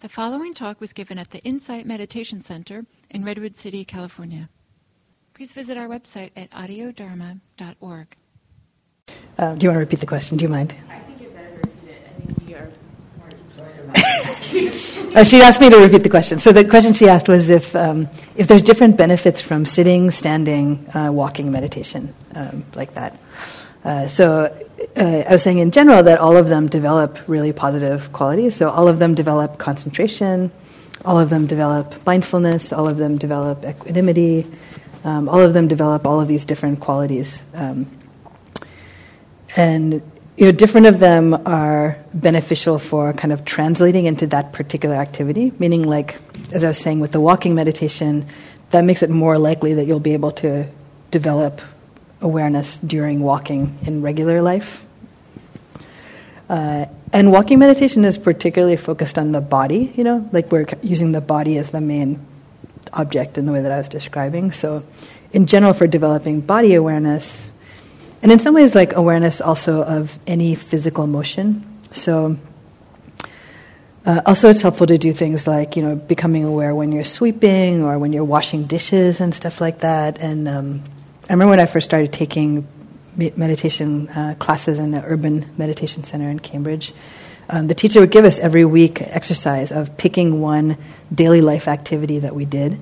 The following talk was given at the Insight Meditation Center in Redwood City, California. Please visit our website at audiodharma.org. Uh, do you want to repeat the question? Do you mind? I think you better repeat it. I think we are more Oh, she asked me to repeat the question. So the question she asked was if um, if there's different benefits from sitting, standing, uh, walking meditation, um, like that. Uh, so uh, I was saying in general that all of them develop really positive qualities. So all of them develop concentration, all of them develop mindfulness, all of them develop equanimity, um, all of them develop all of these different qualities. Um, and you know, different of them are beneficial for kind of translating into that particular activity. Meaning, like as I was saying with the walking meditation, that makes it more likely that you'll be able to develop awareness during walking in regular life. Uh, and walking meditation is particularly focused on the body, you know, like we're using the body as the main object in the way that I was describing. So, in general, for developing body awareness, and in some ways, like awareness also of any physical motion. So, uh, also, it's helpful to do things like you know becoming aware when you're sweeping or when you're washing dishes and stuff like that. And um, I remember when I first started taking meditation uh, classes in the urban meditation center in Cambridge. Um, the teacher would give us every week exercise of picking one daily life activity that we did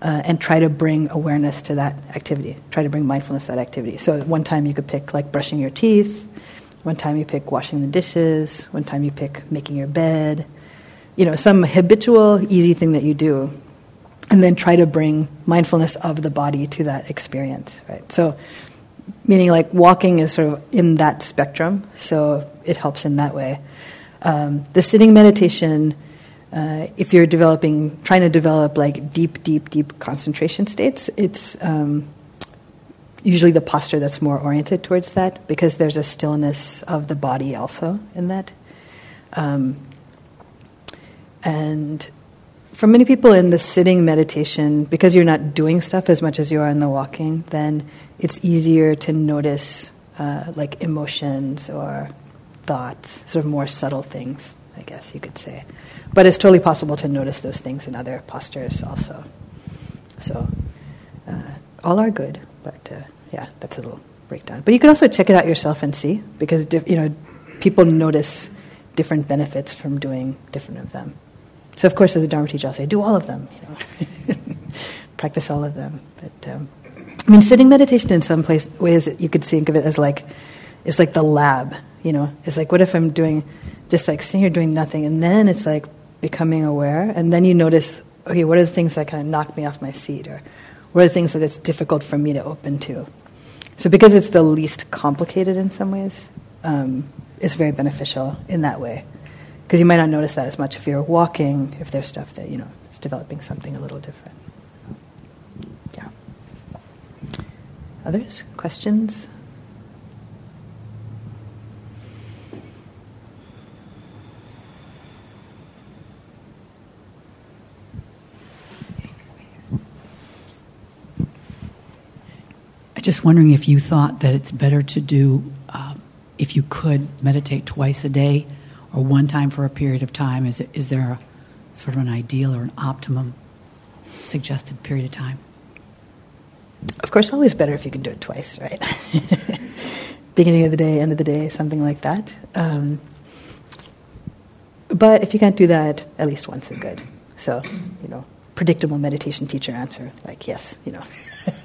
uh, and try to bring awareness to that activity, try to bring mindfulness to that activity. So one time you could pick like brushing your teeth, one time you pick washing the dishes, one time you pick making your bed, you know, some habitual, easy thing that you do, and then try to bring mindfulness of the body to that experience, right? So meaning like walking is sort of in that spectrum, so it helps in that way. Um, the sitting meditation, uh, if you're developing, trying to develop like deep, deep, deep concentration states, it's um, usually the posture that's more oriented towards that because there's a stillness of the body also in that. Um, and for many people in the sitting meditation, because you're not doing stuff as much as you are in the walking, then it's easier to notice uh, like emotions or thoughts, sort of more subtle things, I guess you could say. But it's totally possible to notice those things in other postures also. So, uh, all are good, but uh, yeah, that's a little breakdown. But you can also check it out yourself and see, because you know, people notice different benefits from doing different of them. So, of course, as a Dharma teacher, I'll say, do all of them. You know, practice all of them. But um, I mean, sitting meditation in some place ways you could think of it as like, it's like the lab you know, it's like, what if I'm doing, just like sitting here doing nothing, and then it's like becoming aware, and then you notice, okay, what are the things that kind of knock me off my seat, or what are the things that it's difficult for me to open to? So, because it's the least complicated in some ways, um, it's very beneficial in that way. Because you might not notice that as much if you're walking, if there's stuff that, you know, it's developing something a little different. Yeah. Others? Questions? I'm just wondering if you thought that it's better to do, uh, if you could meditate twice a day or one time for a period of time. Is, it, is there a sort of an ideal or an optimum suggested period of time? Of course, always better if you can do it twice, right? Beginning of the day, end of the day, something like that. Um, but if you can't do that, at least once is good. So, you know, predictable meditation teacher answer, like yes, you know.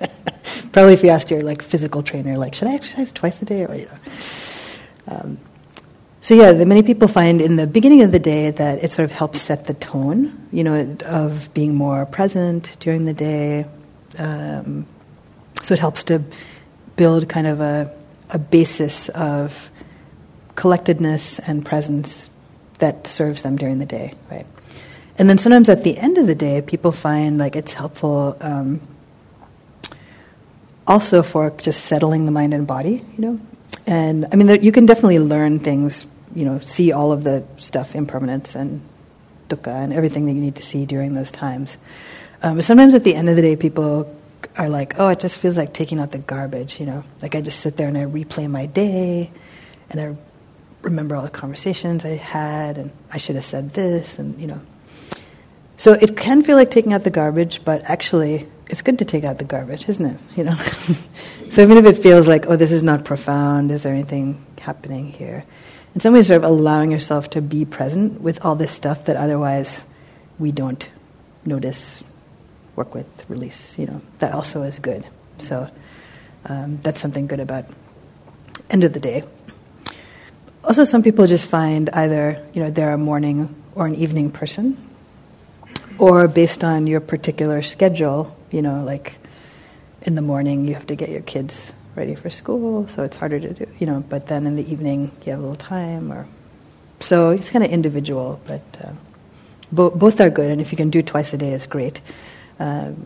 Probably if you asked your like physical trainer, like, should I exercise twice a day, or you know. Um, so yeah, the, many people find in the beginning of the day that it sort of helps set the tone, you know, of being more present during the day. Um, so it helps to build kind of a, a basis of collectedness and presence that serves them during the day, right? And then sometimes at the end of the day, people find like it's helpful um, also for just settling the mind and body, you know. And I mean, you can definitely learn things, you know, see all of the stuff, impermanence and dukkha, and everything that you need to see during those times. Um, sometimes at the end of the day, people are like, oh, it just feels like taking out the garbage, you know. Like I just sit there and I replay my day, and I remember all the conversations I had, and I should have said this, and you know. So it can feel like taking out the garbage, but actually, it's good to take out the garbage, isn't it? You know. so even if it feels like, oh, this is not profound, is there anything happening here? In some ways, sort of allowing yourself to be present with all this stuff that otherwise we don't notice, work with, release. You know, that also is good. So um, that's something good about end of the day. Also, some people just find either you know they're a morning or an evening person, or based on your particular schedule, you know, like in the morning you have to get your kids ready for school, so it's harder to do, you know. But then in the evening you have a little time, or so it's kind of individual, but uh, bo- both are good, and if you can do twice a day, is great. Um,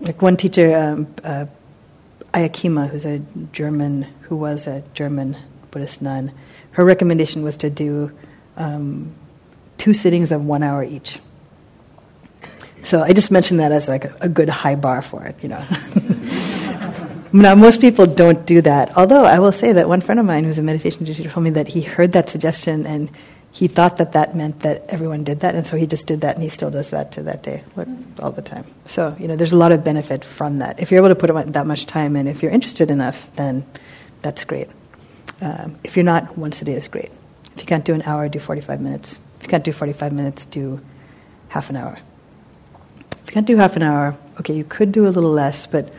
like one teacher, um, uh, Ayya Khema, who's a German, who was a German Buddhist nun, her recommendation was to do um, two sittings of one hour each. So I just mentioned that as like a, a good high bar for it, you know. now most people don't do that. Although I will say that one friend of mine who's a meditation teacher told me that he heard that suggestion and he thought that that meant that everyone did that, and so he just did that, and he still does that to that day, all the time. So you know, there's a lot of benefit from that. If you're able to put that much time in, if you're interested enough, then that's great. Um, if you're not, once a day is great. If you can't do an hour, do 45 minutes. If you can't do 45 minutes, do half an hour. If you can't do half an hour, okay, you could do a little less, but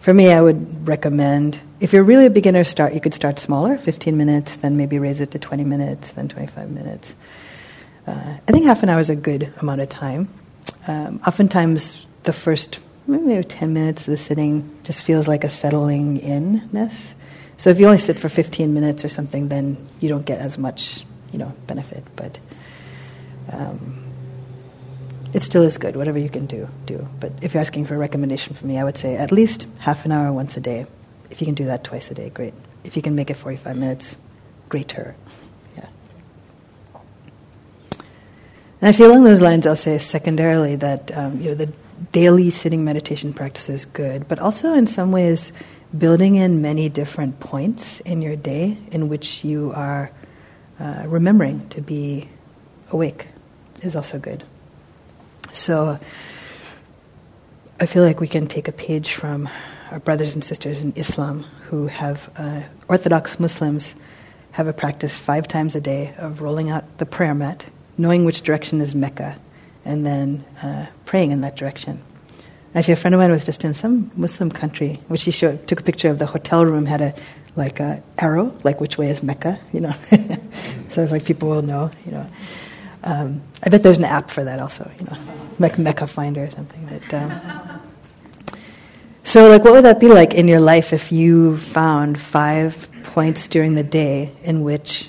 for me, I would recommend if you're really a beginner start, you could start smaller, 15 minutes, then maybe raise it to 20 minutes, then 25 minutes. Uh, I think half an hour is a good amount of time. Um, oftentimes, the first maybe 10 minutes of the sitting just feels like a settling inness. So if you only sit for 15 minutes or something, then you don't get as much, you know, benefit. But um, it still is good. Whatever you can do, do. But if you're asking for a recommendation from me, I would say at least half an hour once a day. If you can do that twice a day, great. If you can make it 45 minutes, greater. Yeah. Actually, along those lines, I'll say secondarily that um, you know the daily sitting meditation practice is good, but also in some ways building in many different points in your day in which you are uh, remembering to be awake is also good. So I feel like we can take a page from our brothers and sisters in Islam who have uh, Orthodox Muslims have a practice five times a day of rolling out the prayer mat, knowing which direction is Mecca, and then uh, praying in that direction. Actually, a friend of mine was just in some Muslim country, which he showed, took a picture of the hotel room had a like a arrow, like which way is Mecca, you know. so it's like people will know, you know. Um, I bet there's an app for that also, you know, like Mecca Finder or something. Um, so, like, what would that be like in your life if you found five points during the day in which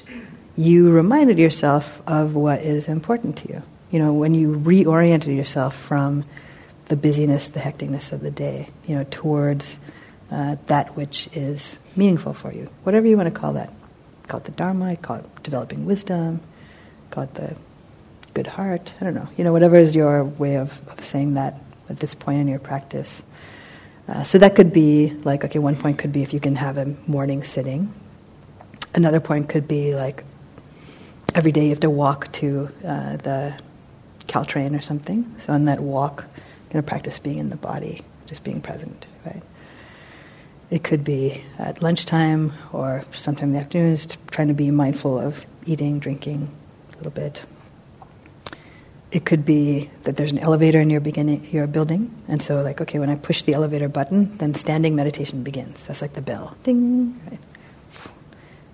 you reminded yourself of what is important to you? You know, when you reoriented yourself from the busyness, the hecticness of the day, you know, towards uh, that which is meaningful for you, whatever you want to call that. Call it the Dharma, call it developing wisdom, call it the good heart. I don't know. You know, whatever is your way of, of saying that at this point in your practice. Uh, so that could be like, okay, one point could be if you can have a morning sitting. Another point could be like every day you have to walk to uh, the Caltrain or something. So on that walk, you're going to practice being in the body, just being present, right? It could be at lunchtime or sometime in the afternoons, trying to be mindful of eating, drinking a little bit, it could be that there's an elevator in your beginning your building and so like okay when i push the elevator button then standing meditation begins. That's like the bell. Ding right?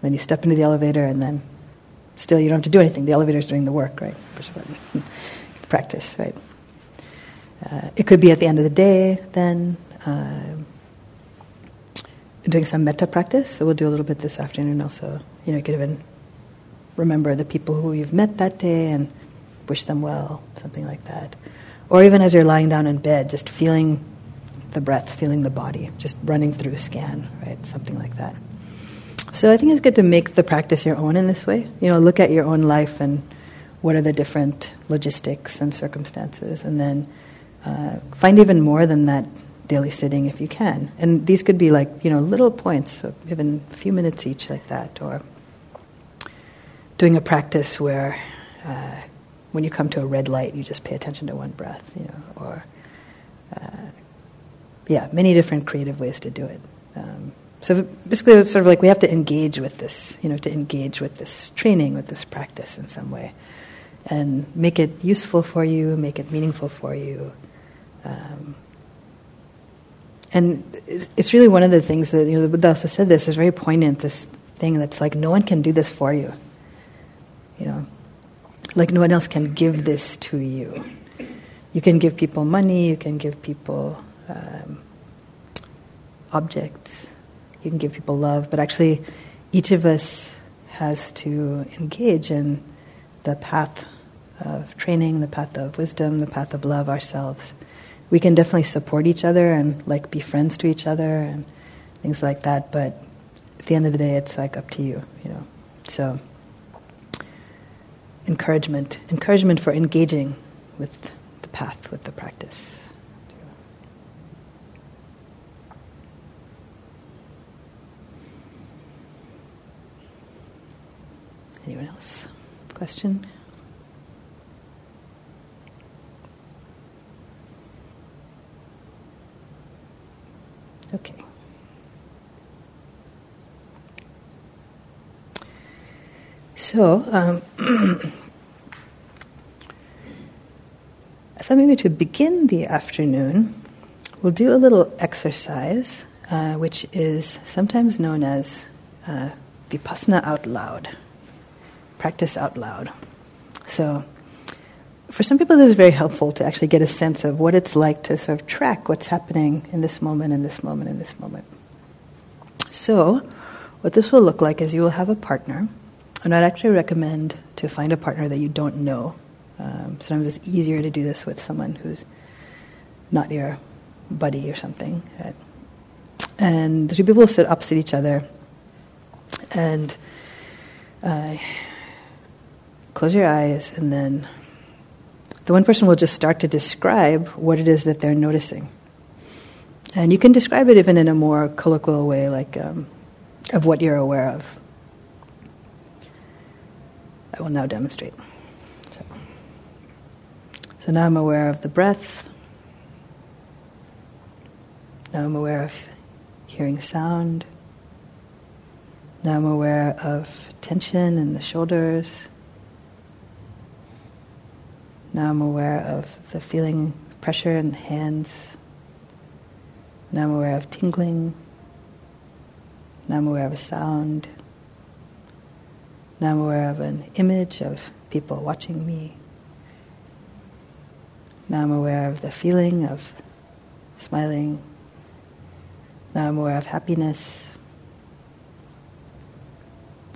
then you step into the elevator and then still you don't have to do anything. The elevator's doing the work right? Push button practice right? Uh, it could be at the end of the day then uh, doing some metta practice. So we'll do a little bit this afternoon also. You know you could even remember the people who you've met that day and wish them well, something like that. Or even as you're lying down in bed, just feeling the breath, feeling the body, just running through a scan, right? Something like that. So I think it's good to make the practice your own in this way. You know, look at your own life and what are the different logistics and circumstances, and then uh, find even more than that daily sitting if you can. And these could be like, you know, little points, even a few minutes each like that, or doing a practice where uh, when you come to a red light, you just pay attention to one breath, you know, or uh, yeah, many different creative ways to do it. Um, so basically, it's sort of like we have to engage with this, you know, to engage with this training, with this practice in some way, and make it useful for you, make it meaningful for you. Um, and it's really one of the things that, you know, the Buddha also said this is very poignant, this thing that's like, no one can do this for you. You know, like no one else can give this to you. You can give people money, you can give people um, objects, you can give people love, but actually, each of us has to engage in the path of training, the path of wisdom, the path of love ourselves. We can definitely support each other and like be friends to each other and things like that, but at the end of the day, it's like up to you, you know. So, encouragement, encouragement for engaging with the path, with the practice. Anyone else? Question? Okay. So, um, I thought maybe to begin the afternoon, we'll do a little exercise, uh, which is sometimes known as uh, vipassana out loud practice out loud. So, for some people, this is very helpful to actually get a sense of what it's like to sort of track what's happening in this moment, in this moment, in this moment. So, what this will look like is you will have a partner, and I'd actually recommend to find a partner that you don't know. Um, sometimes it's easier to do this with someone who's not your buddy or something. Right? And the two people sit opposite each other, and uh, close your eyes, and then the one person will just start to describe what it is that they're noticing. And you can describe it even in a more colloquial way, like um, of what you're aware of. I will now demonstrate. So, so now I'm aware of the breath. Now I'm aware of hearing sound. Now I'm aware of tension in the shoulders. Now I'm aware of the feeling pressure in the hands. Now I'm aware of tingling. Now I'm aware of sound. Now I'm aware of an image of people watching me. Now I'm aware of the feeling of smiling. Now I'm aware of happiness.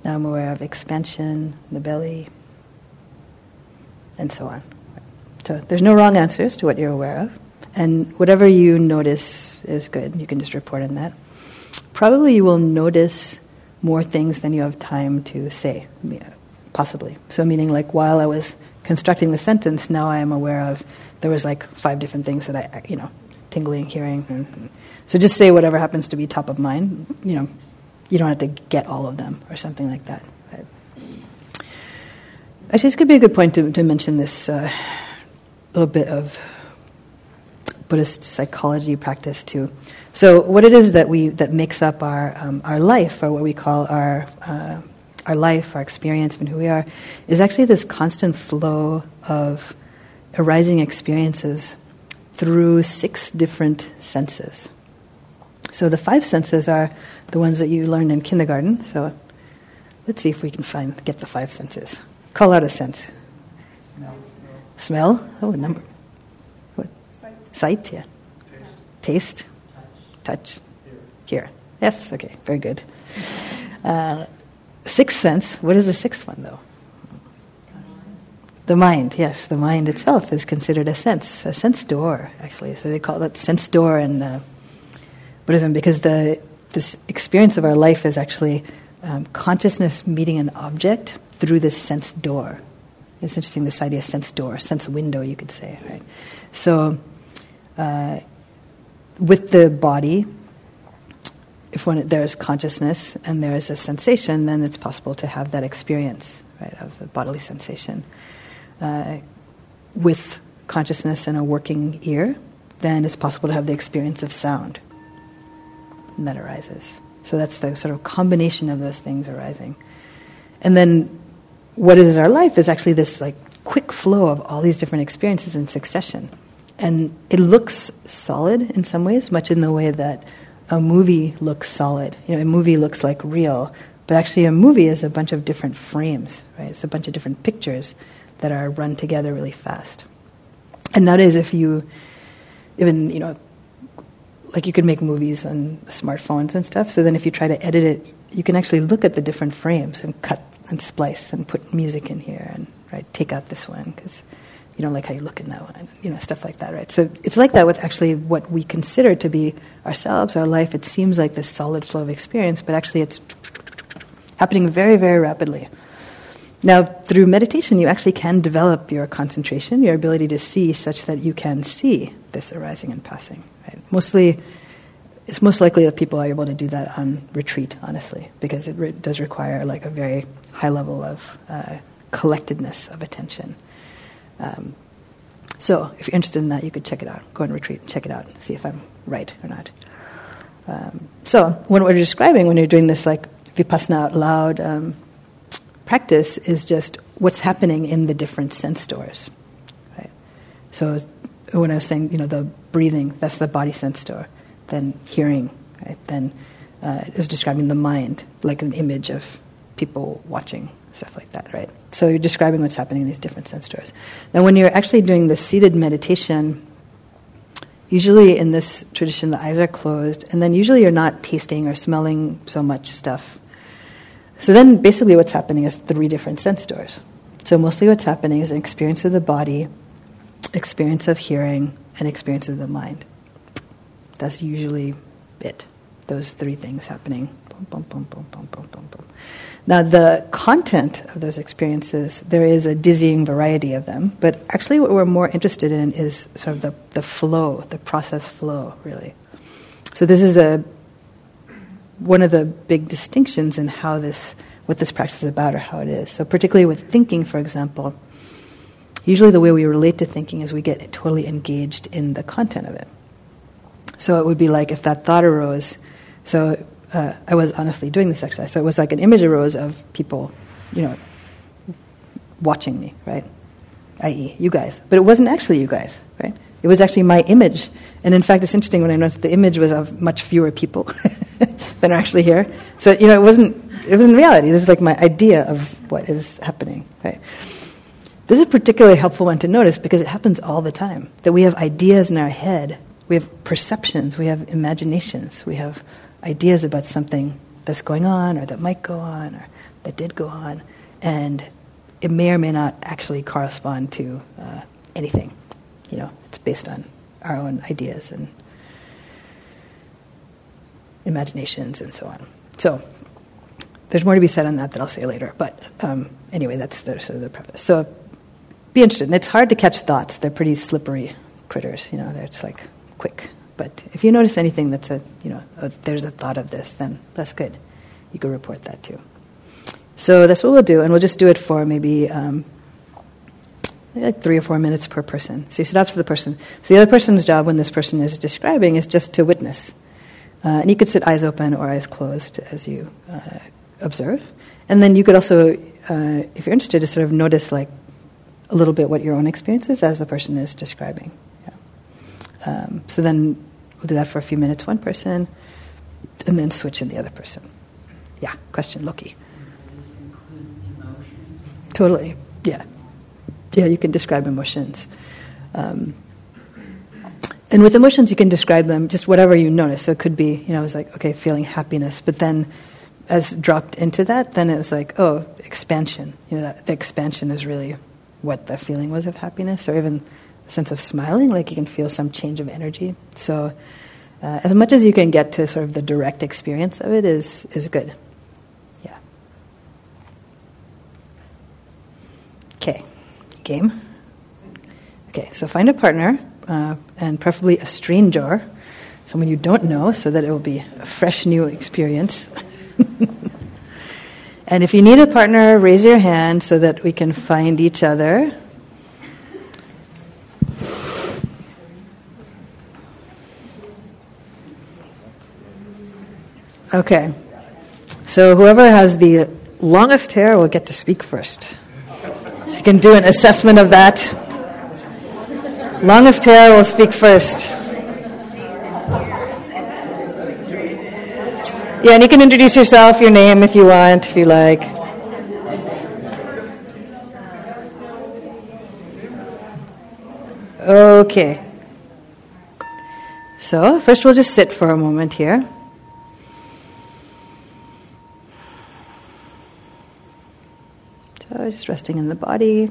Now I'm aware of expansion in the belly, and so on. So there's no wrong answers to what you're aware of. And whatever you notice is good. You can just report on that. Probably you will notice more things than you have time to say, possibly. So, meaning, like, while I was constructing the sentence, now I am aware of there was like five different things that I, you know, tingling, hearing. So just say whatever happens to be top of mind. You know, you don't have to get all of them or something like that. Actually, this could be a good point to, to mention this. Uh, little bit of Buddhist psychology practice too. So, what it is that we that makes up our um, our life, or what we call our uh, our life, our experience, and who we are, is actually this constant flow of arising experiences through six different senses. So, the five senses are the ones that you learned in kindergarten. So, let's see if we can find get the five senses. Call out a sense. Smell? Smell. Oh, a number. What? Sight. Sight, yeah. Taste. Taste. Touch. Here. Hear. Yes, okay, very good. Uh, sixth sense. What is the sixth one, though? The mind, yes, the mind itself is considered a sense, a sense door, actually. So they call it sense door in uh, Buddhism because the this experience of our life is actually um, consciousness meeting an object through this sense door. It's interesting, this idea of sense door, sense window, you could say, right? So, uh, with the body, if one, there's consciousness and there is a sensation, then it's possible to have that experience, right, of the bodily sensation. uh, with consciousness and a working ear, then it's possible to have the experience of sound and that arises. So that's the sort of combination of those things arising. And then what is our life is actually this like quick flow of all these different experiences in succession. And it looks solid in some ways, much in the way that a movie looks solid. You know, a movie looks like real, but actually a movie is a bunch of different frames, right? It's a bunch of different pictures that are run together really fast. And that is if you even, you know, like you could make movies on smartphones and stuff. So then if you try to edit it, you can actually look at the different frames and cut and splice and put music in here and right take out this one because you don't like how you look in that one, you know, stuff like that, right? So it's like that with actually what we consider to be ourselves, our life. It seems like this solid flow of experience, but actually it's happening very, very rapidly. Now, through meditation, you actually can develop your concentration, your ability to see, such that you can see this arising and passing. Right? Mostly, it's most likely that people are able to do that on retreat, honestly, because it re- does require like a very high level of uh, collectedness of attention. Um, so, if you're interested in that, you could check it out. Go and retreat and check it out and see if I'm right or not. Um, so, when we're describing, when you're doing this like vipassana out loud um, practice, is just what's happening in the different sense doors. Right? So, when I was saying, you know, the breathing, that's the body sense door. Then hearing, right? Then uh, it was describing the mind, like an image of people watching stuff like that, right? So you're describing what's happening in these different sense doors. Now, when you're actually doing the seated meditation, usually in this tradition, the eyes are closed, and then usually you're not tasting or smelling so much stuff. So then, basically, what's happening is three different sense doors. So mostly, what's happening is an experience of the body, experience of hearing, and experience of the mind. That's usually it. Those three things happening. Boom, boom, boom, Now, the content of those experiences, there is a dizzying variety of them, but actually, what we're more interested in is sort of the, the flow, the process flow, really. So, this is a one of the big distinctions in how this, what this practice is about or how it is. So, particularly with thinking, for example, usually the way we relate to thinking is we get totally engaged in the content of it. So, it would be like if that thought arose, so uh, I was honestly doing this exercise. So it was like an image arose of people, you know, watching me, right? I.e., you guys. But it wasn't actually you guys, right? It was actually my image. And in fact, it's interesting when I noticed the image was of much fewer people than are actually here. So, you know, it wasn't, it wasn't reality. This is like my idea of what is happening, right? This is a particularly helpful one to notice because it happens all the time. That we have ideas in our head, we have perceptions, we have imaginations, we have ideas about something that's going on or that might go on or that did go on, and it may or may not actually correspond to uh, anything. You know, it's based on our own ideas and imaginations and so on. So there's more to be said on that that I'll say later. But um, anyway, that's the, sort of the preface. So be interested. And it's hard to catch thoughts. They're pretty slippery critters. You know, they're just like quick. But if you notice anything that's a, you know, a, there's a thought of this, then that's good. You can report that too. So that's what we'll do, and we'll just do it for maybe um, like three or four minutes per person. So you sit opposite the person. So the other person's job when this person is describing is just to witness. Uh, and you could sit eyes open or eyes closed as you uh, observe. And then you could also, uh, if you're interested, to sort of notice like a little bit what your own experience is as the person is describing. Yeah. Um, so then We'll do that for a few minutes, one person, and then switch in the other person. Yeah, question, Loki. Totally, yeah. Yeah, you can describe emotions. Um, and with emotions, you can describe them just whatever you notice. So it could be, you know, it was like, okay, feeling happiness, but then as dropped into that, then it was like, oh, expansion. You know, that, the expansion is really what the feeling was of happiness, or even sense of smiling, like you can feel some change of energy. So, uh, as much as you can get to sort of the direct experience of it is, is good. Yeah. Okay, game. Okay, so find a partner, uh, and preferably a stranger, someone you don't know, so that it will be a fresh new experience. and if you need a partner, raise your hand so that we can find each other. Okay. So whoever has the longest hair will get to speak first. So you can do an assessment of that. Longest hair will speak first. Yeah, and you can introduce yourself, your name if you want, if you like. Okay. So, first we'll just sit for a moment here. So, just resting in the body,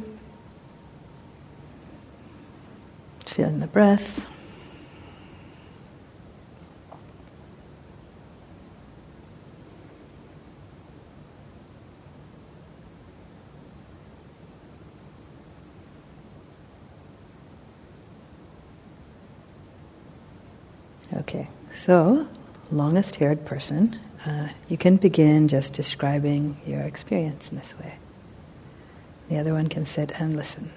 feeling the breath. Okay, so longest haired person, uh, you can begin just describing your experience in this way. The other one can sit and listen.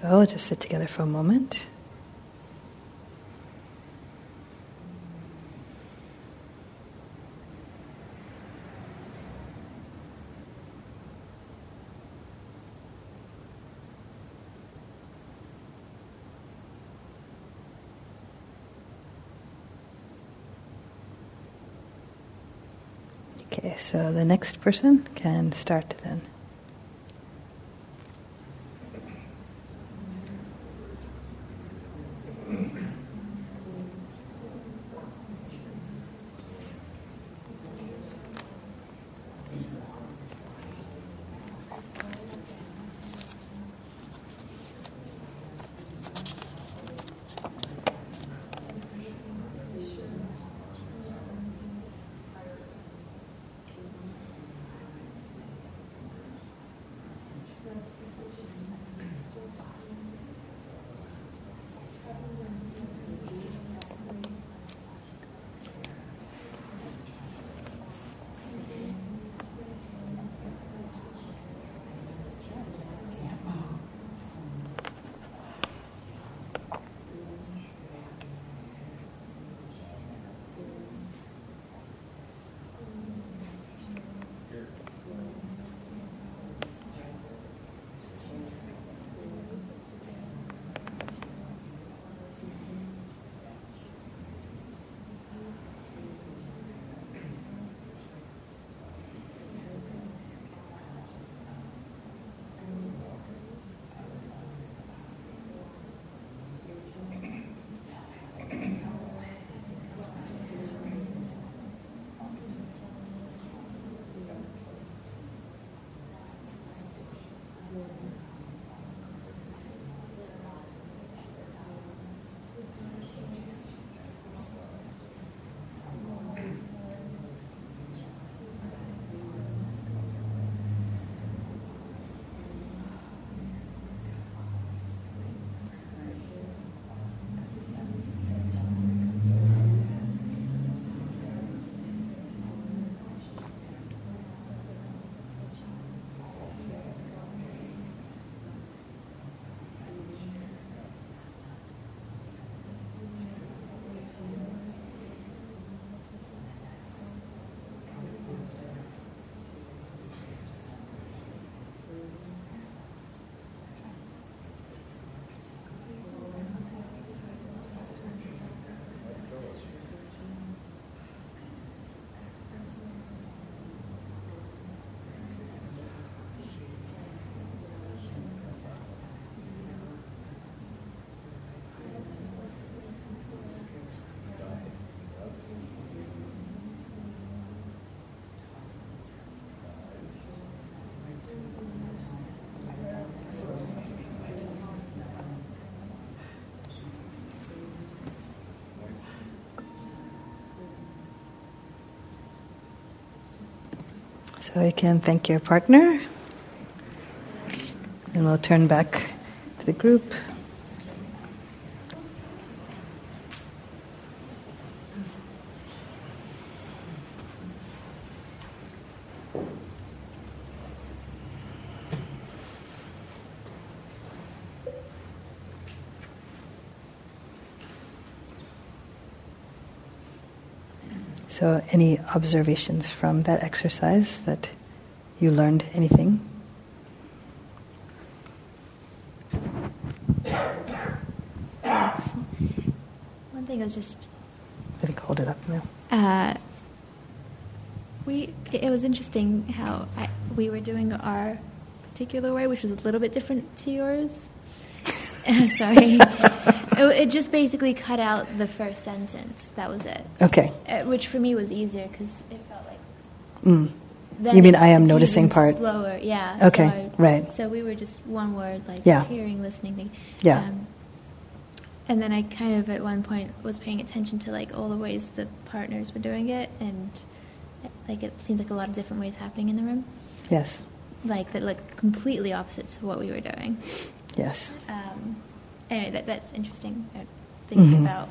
So just sit together for a moment. Okay, so the next person can start then. So you can thank your partner. And we'll turn back to the group. So, any observations from that exercise that you learned anything? One thing was just I think hold it up now. uh, we. It was interesting how I, we were doing our particular way, which was a little bit different to yours. Sorry, it, it just basically cut out the first sentence. That was it. Okay. Uh, which for me was easier because it felt like. Mm. You mean I am noticing part? Slower, yeah. Okay, so I- right. So we were just one word, like Yeah. hearing, listening thing. Yeah. Um, and then I kind of at one point was paying attention to like all the ways the partners were doing it, and like it seemed like a lot of different ways happening in the room, Yes. like that, looked completely opposite to what we were doing. Yes. Um, anyway, that, that's interesting. uh, Thinking Mhm. about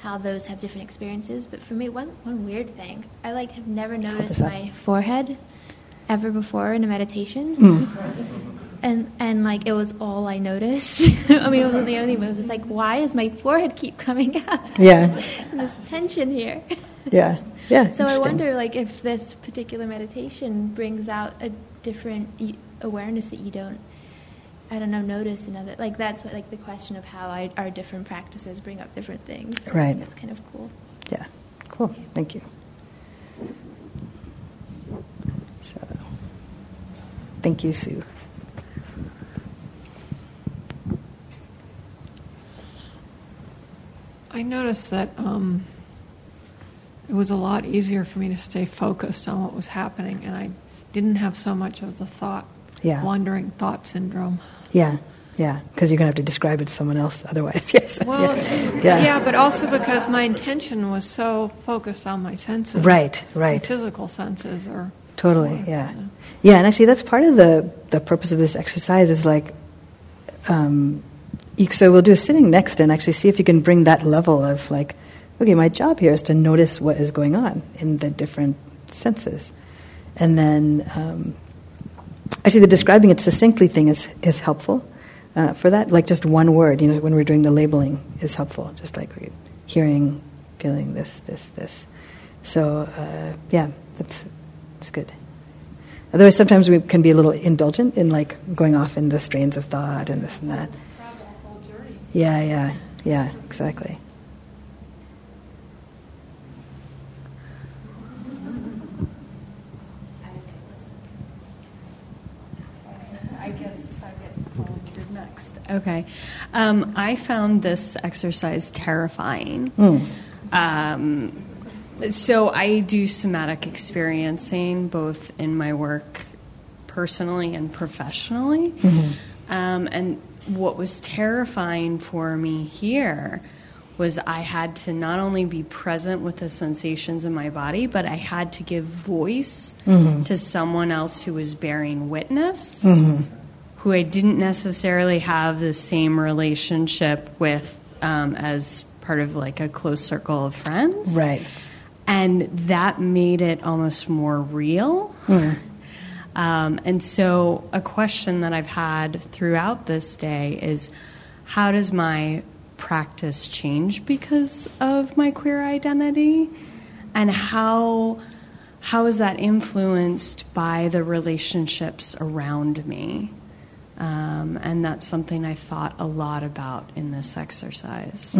how those have different experiences. But for me, one one weird thing, I like have never noticed my forehead ever before in a meditation. Mm. And and like it was all I noticed. I mean, it wasn't the only one. But it was just like, why is my forehead keep coming up? Yeah. And this tension here. Yeah. Yeah. So I wonder, like, if this particular meditation brings out a different awareness that you don't, I don't know, notice another. Like that's what, like the question of how I, our different practices bring up different things. I think Right. That's kind of cool. Yeah. Cool. Thank you. So, thank you, Sue. I noticed that um, it was a lot easier for me to stay focused on what was happening, and I didn't have so much of the thought, Yeah. wandering thought syndrome. Yeah. Yeah. Because you're going to have to describe it to someone else otherwise. Yes. Well, yeah. yeah. but also because my intention was so focused on my senses. Right, my right. physical senses, or Totally, yeah. Yeah, and actually, that's part of the, the purpose of this exercise is like, um, you, so we'll do a sitting next and actually see if you can bring that level of like, okay, my job here is to notice what is going on in the different senses. And then, um, actually, the describing it succinctly thing is, is helpful uh, for that. Like just one word, you know, when we're doing the labeling is helpful. Just like hearing, feeling this, this, this. So, uh, yeah, that's, that's good. Otherwise, sometimes we can be a little indulgent in like going off in the strains of thought and this and that. Yeah, yeah, yeah, exactly. I guess I get volunteered next. Okay. Um, I found this exercise terrifying. Mm. Um, so I do somatic experiencing both in my work personally and professionally. Um, and what was terrifying for me here was I had to not only be present with the sensations in my body, but I had to give voice to someone else who was bearing witness, who I didn't necessarily have the same relationship with um, as part of like a close circle of friends. Right. And that made it almost more real. Um, and so, a question that I've had throughout this day is how does my practice change because of my queer identity? And how, how is that influenced by the relationships around me? Um, and that's something I thought a lot about in this exercise.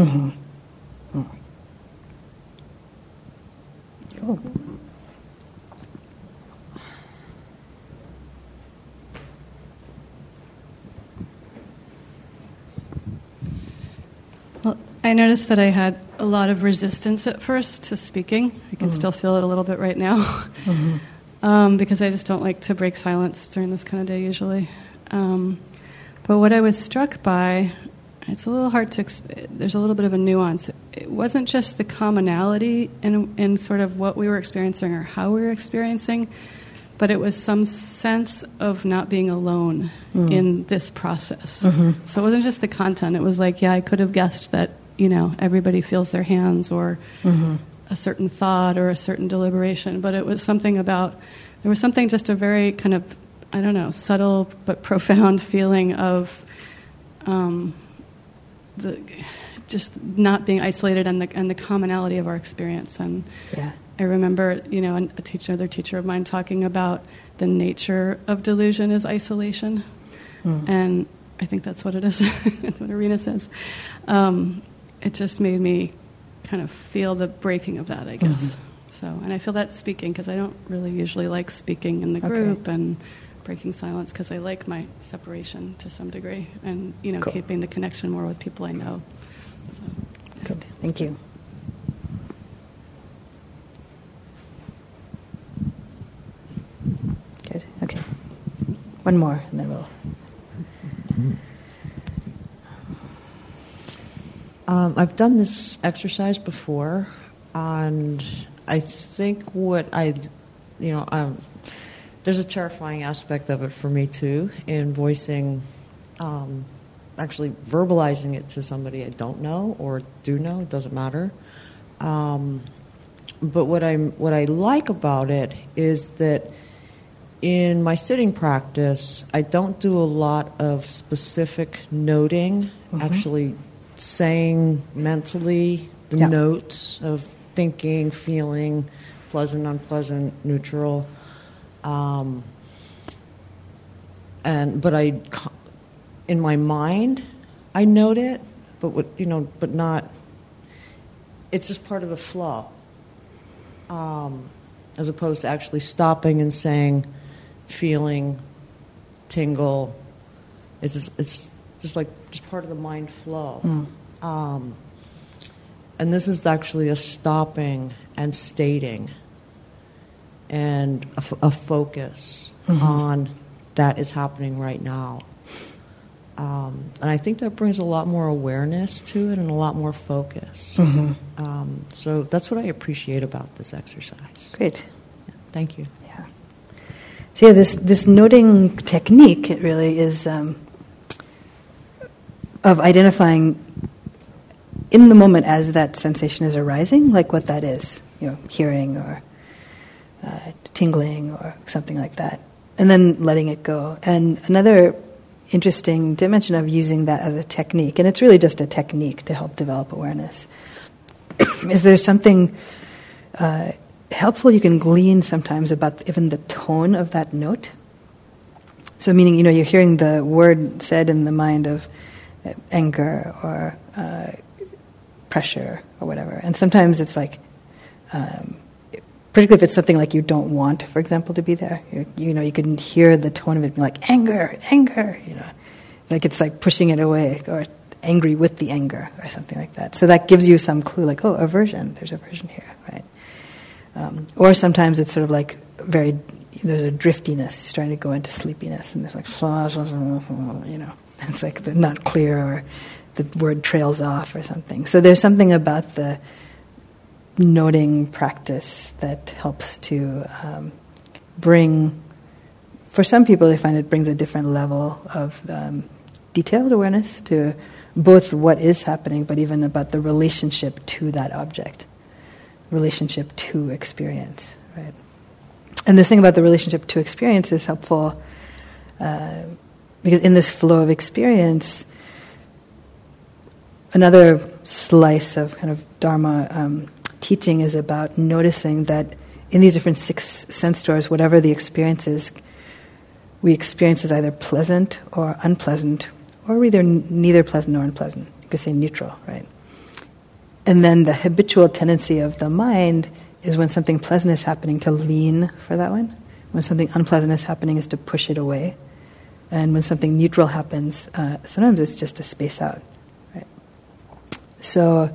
Cool. Well, I noticed that I had a lot of resistance at first to speaking. I can still feel it a little bit right now. um, because I just don't like to break silence during this kind of day usually. Um, but what I was struck by, it's a little hard to, exp- there's a little bit of a nuance. It wasn't just the commonality in, in sort of what we were experiencing or how we were experiencing, but it was some sense of not being alone Mm. in this process. Mhm. So it wasn't just the content. It was like, yeah, I could have guessed that, you know, everybody feels their hands or Mhm. a certain thought or a certain deliberation, but it was something about, there was something just a very kind of, I don't know, subtle but profound feeling of um, the, just not being isolated and the, and the commonality of our experience. And Yeah. I remember, you know, a teacher, another teacher of mine talking about the nature of delusion is isolation. Mm. And I think that's what it is, what Arena says. Um, it just made me kind of feel the breaking of that, I guess. So, and I feel that speaking because I don't really usually like speaking in the Okay. group and breaking silence because I like my separation to some degree and, you know, Cool. keeping the connection more with people I know. So, yeah. Good. Thank you. Good. Okay. One more, and then we'll. Um, I've done this exercise before, and I think what I, you know, um, there's a terrifying aspect of it for me too in voicing, um, actually verbalizing it to somebody I don't know or do know. It doesn't matter. Um, but what I'm what I like about it is that in my sitting practice, I don't do a lot of specific noting, Mhm. actually saying mentally the Yeah. notes of thinking, feeling, pleasant, unpleasant, neutral. Um, and but I, in my mind, I note it, but what you know, but not. It's just part of the flow, um, as opposed to actually stopping and saying, feeling, tingle. It's just, it's just like just part of the mind flow. Mm. Um, and this is actually a stopping and stating and a, f- a focus Mhm. on that is happening right now. Um, and I think that brings a lot more awareness to it and a lot more focus. Mhm. Um, so that's what I appreciate about this exercise. Great. Thank you. Yeah. So yeah, this this noting technique it really is um, of identifying in the moment as that sensation is arising, like what that is, you know, hearing or uh, tingling or something like that, and then letting it go. And another interesting dimension of using that as a technique, and it's really just a technique to help develop awareness, is there something uh, helpful you can glean sometimes about even the tone of that note. So, meaning, you know, you're hearing the word said in the mind of uh, anger or uh, pressure or whatever, and sometimes it's like, um, particularly if it's something like you don't want, for example, to be there. You, you know, you can hear the tone of it being like anger, anger. You know, like it's like pushing it away or angry with the anger or something like that. So that gives you some clue, like, oh, aversion. There's aversion here, right? Um, or sometimes it's sort of like very, there's a driftiness, you're starting to go into sleepiness, and there's like, you know, it's like the not clear or the word trails off or something. So there's something about the noting practice that helps to um, bring, for some people, they find it brings a different level of um, detailed awareness to both what is happening, but even about the relationship to that object relationship to experience, right? And this thing about the relationship to experience is helpful uh, because in this flow of experience, another slice of kind of Dharma um, teaching is about noticing that in these different six sense doors, whatever the experience is, we experience as either pleasant or unpleasant, or either n- neither pleasant nor unpleasant. You could say neutral, right? And then the habitual tendency of the mind is when something pleasant is happening to lean for that one. When something unpleasant is happening is to push it away. And when something neutral happens, uh, sometimes it's just to space out. Right? So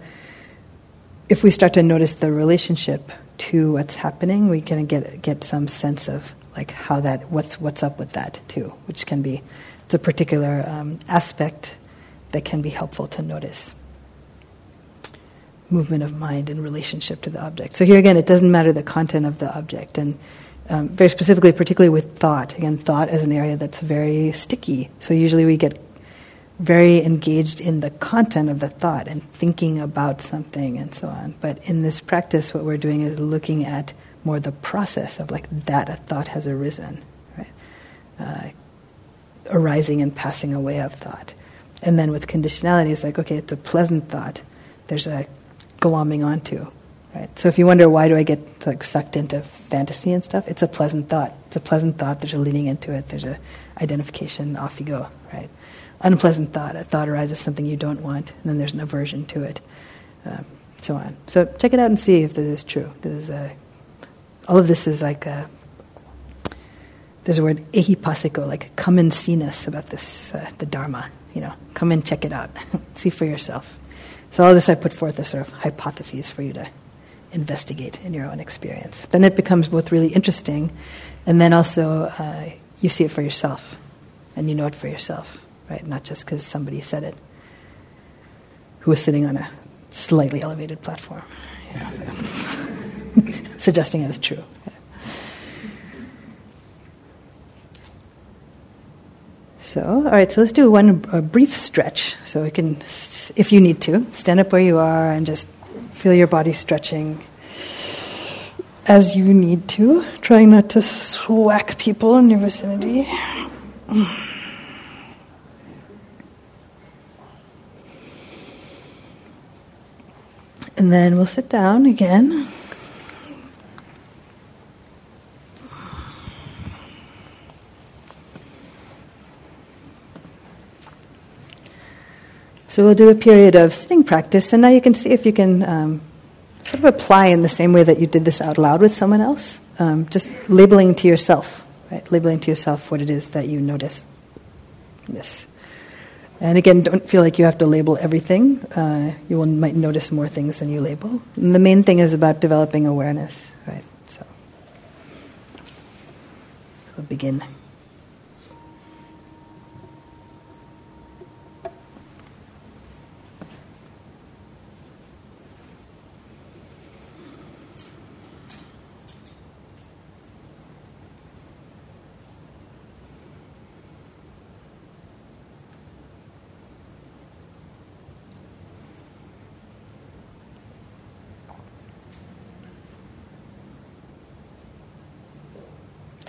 if we start to notice the relationship to what's happening, we can get get some sense of like how that what's what's up with that too, which can be it's a particular um, aspect that can be helpful to notice movement of mind in relationship to the object. So here again, it doesn't matter the content of the object, and Um, very specifically, particularly with thought. Again, thought is an area that's very sticky. So usually we get very engaged in the content of the thought and thinking about something and so on. But in this practice, what we're doing is looking at more the process of like that a thought has arisen, right? Uh, arising and passing away of thought. And then with conditionality, it's like, okay, it's a pleasant thought. There's a glomming onto, right? So if you wonder why do I get like sucked into fantasy and stuff, it's a pleasant thought. It's a pleasant thought. There's a leaning into it. There's a identification. Off you go, right? Unpleasant thought. A thought arises something you don't want, and then there's an aversion to it, um, so on. So check it out and see if this is true. This is a, all of this is like a, there's a word ehipassiko, like come and see us about this, uh, the Dharma. You know, come and check it out, see for yourself. So all this I put forth as sort of hypotheses for you to investigate in your own experience. Then it becomes both really interesting, and then also uh, you see it for yourself, and you know it for yourself, right? Not just because somebody said it, who was sitting on a slightly elevated platform, you know, so suggesting it is true. So, all right, so let's do one brief stretch. So we can, if you need to, stand up where you are and just feel your body stretching as you need to, trying not to swack people in your vicinity. And then we'll sit down again. So we'll do a period of sitting practice, and now you can see if you can um, sort of apply in the same way that you did this out loud with someone else, um, just labeling to yourself, right? Labeling to yourself what it is that you notice. This. And again, don't feel like you have to label everything. Uh, you will, might notice more things than you label. And the main thing is about developing awareness, right? So, so we'll begin.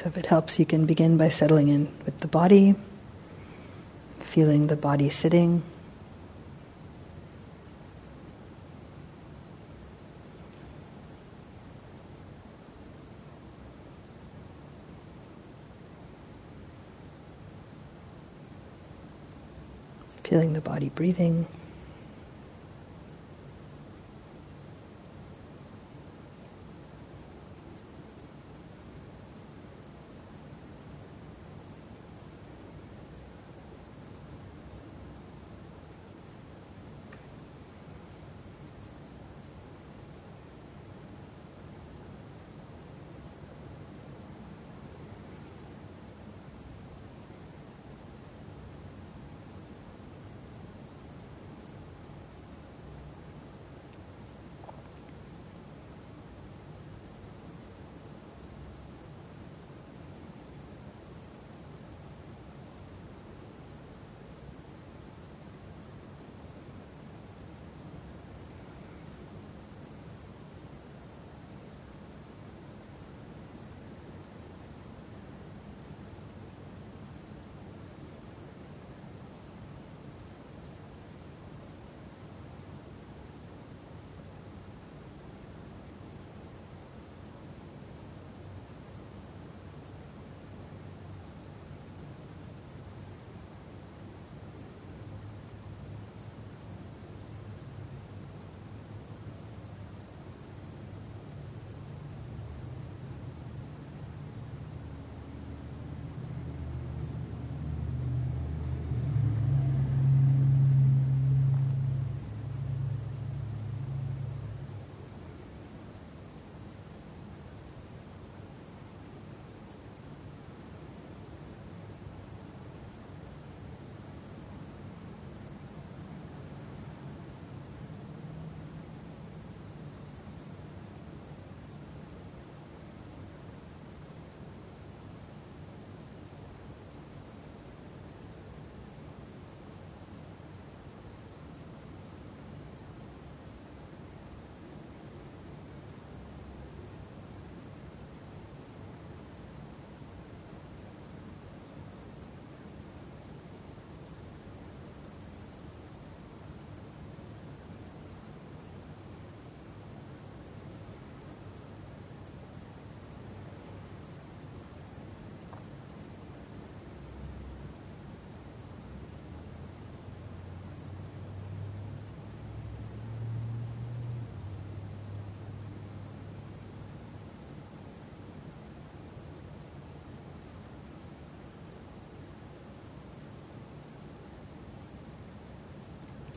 So, if it helps, you can begin by settling in with the body, feeling the body sitting. Feeling the body breathing.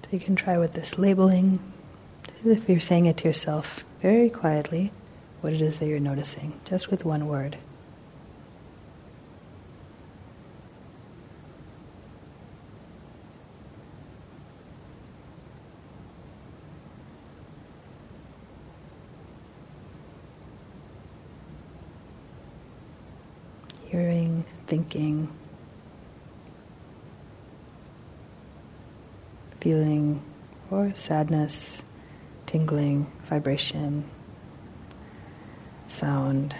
So you can try with this labeling, as if you're saying it to yourself very quietly, what it is that you're noticing, just with one word. Hearing, thinking, feeling, sadness, tingling, vibration, sound.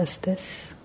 Just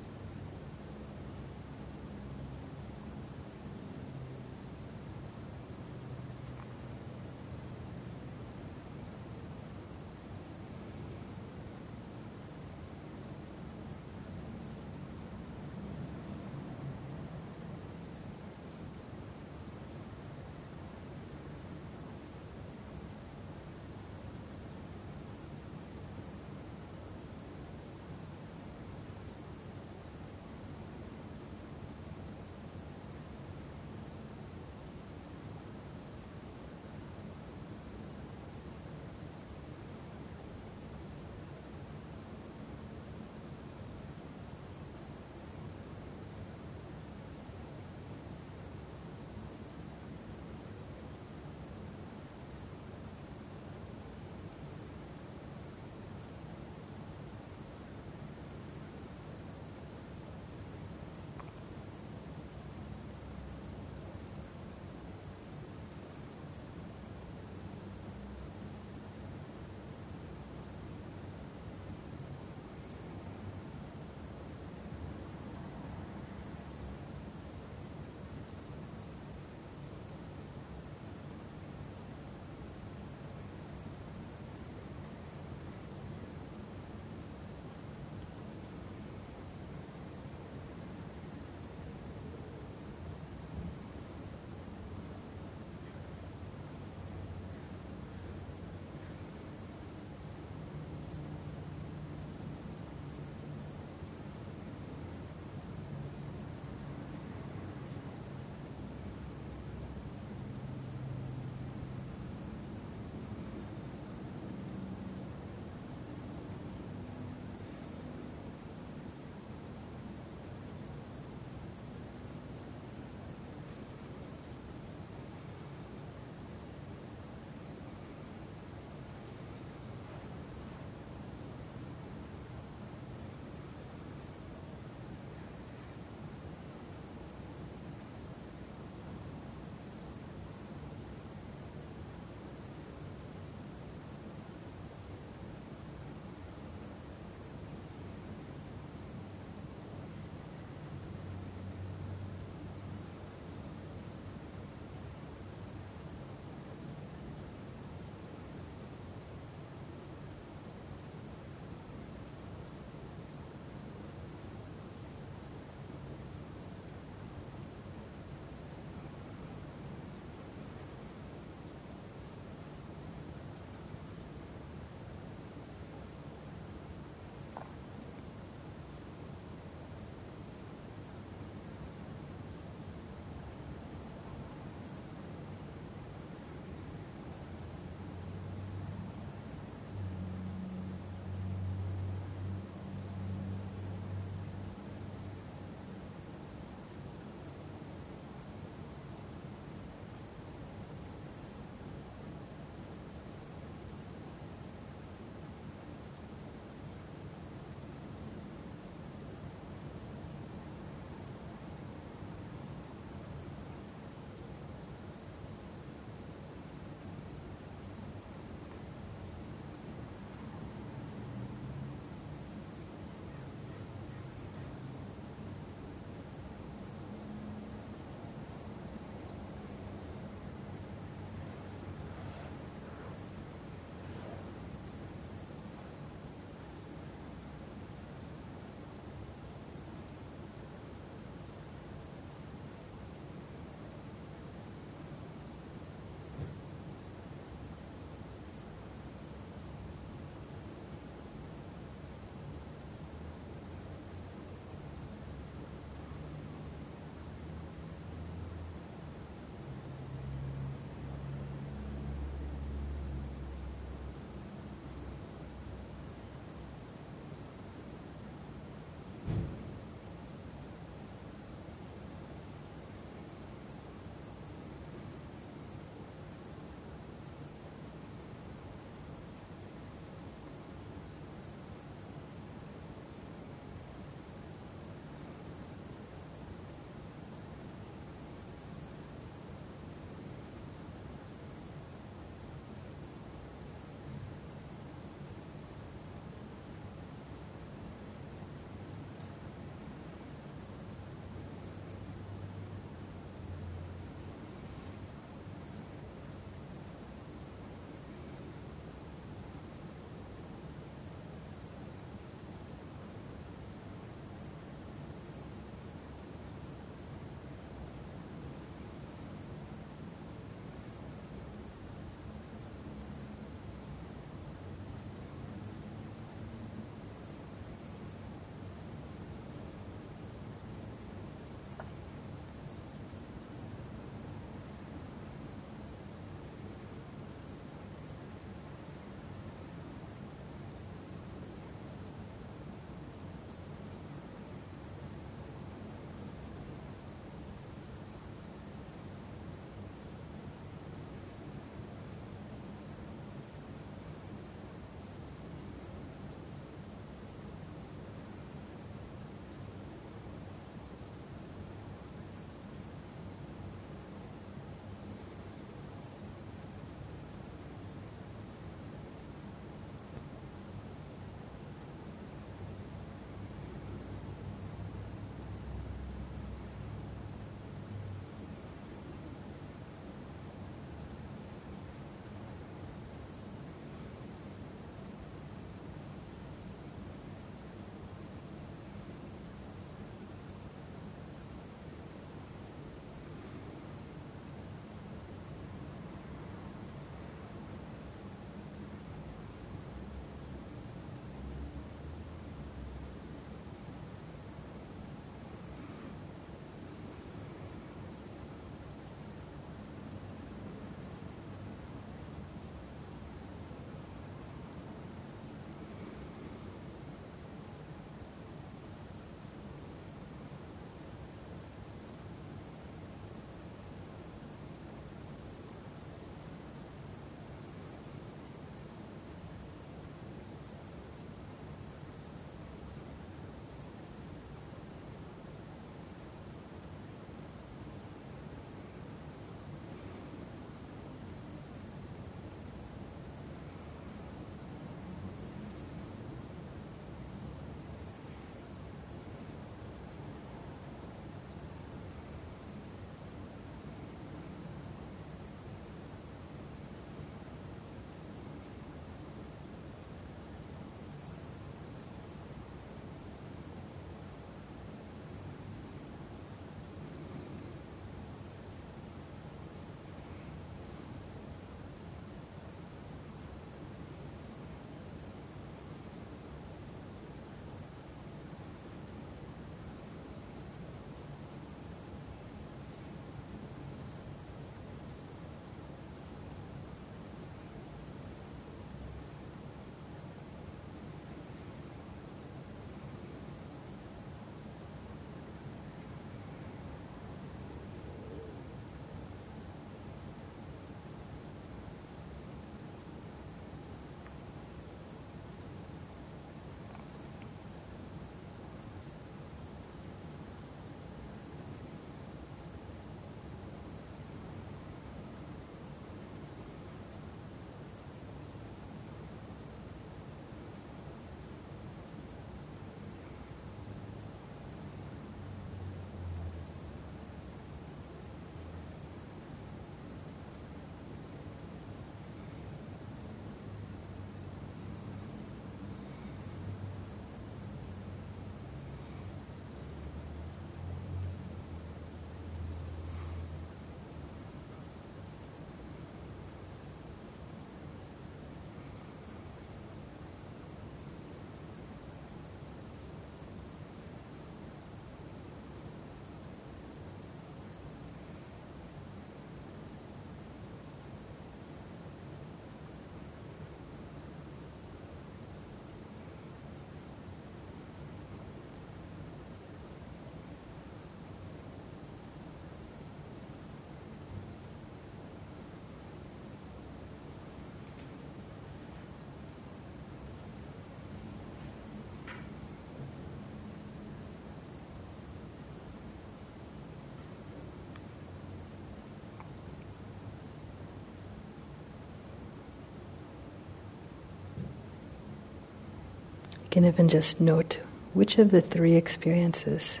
can even just note which of the three experiences,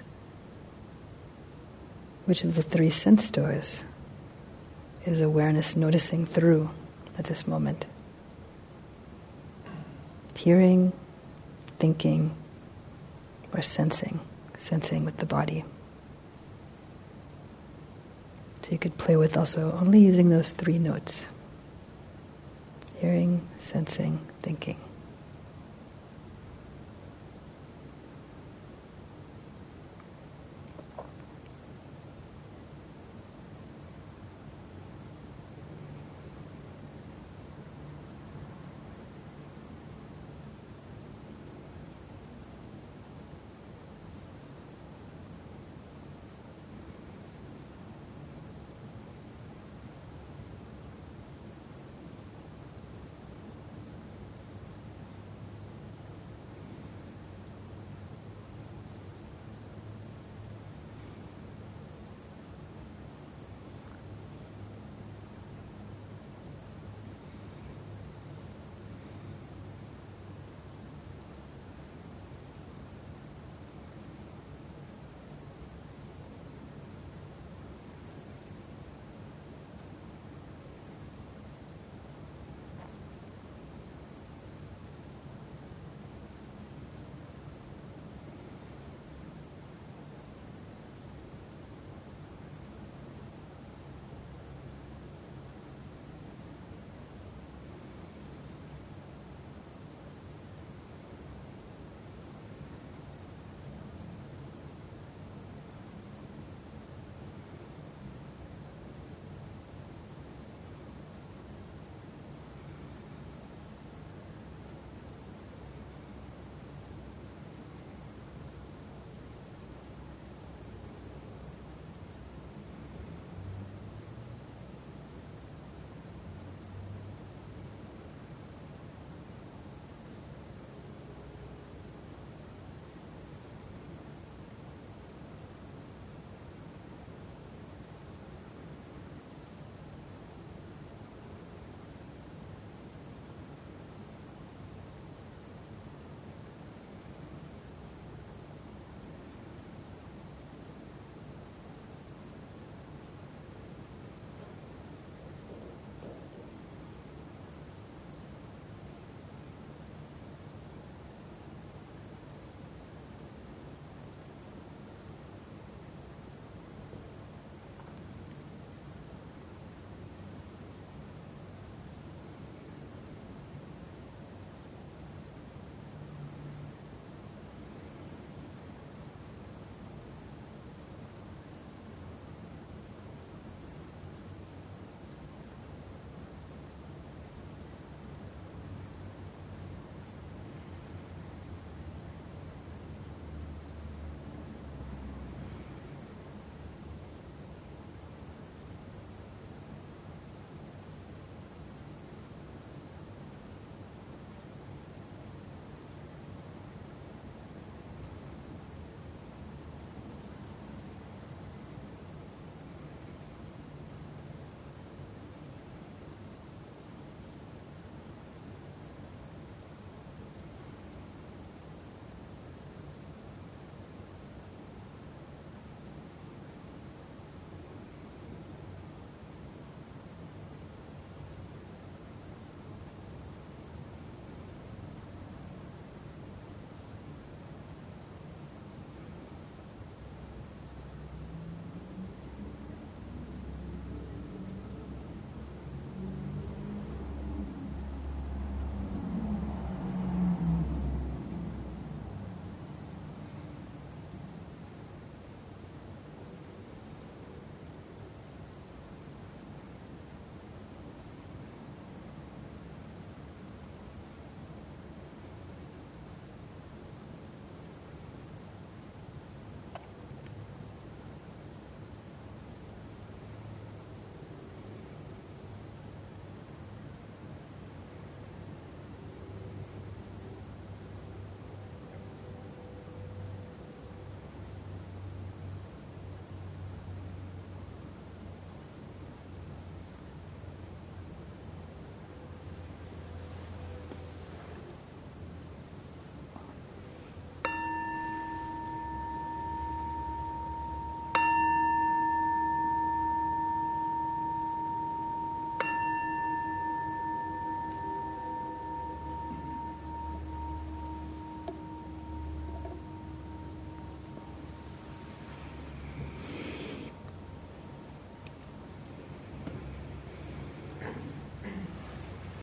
which of the three sense doors is awareness noticing through at this moment. Hearing, thinking, or sensing, sensing with the body. So you could play with also only using those three notes hearing, sensing, thinking.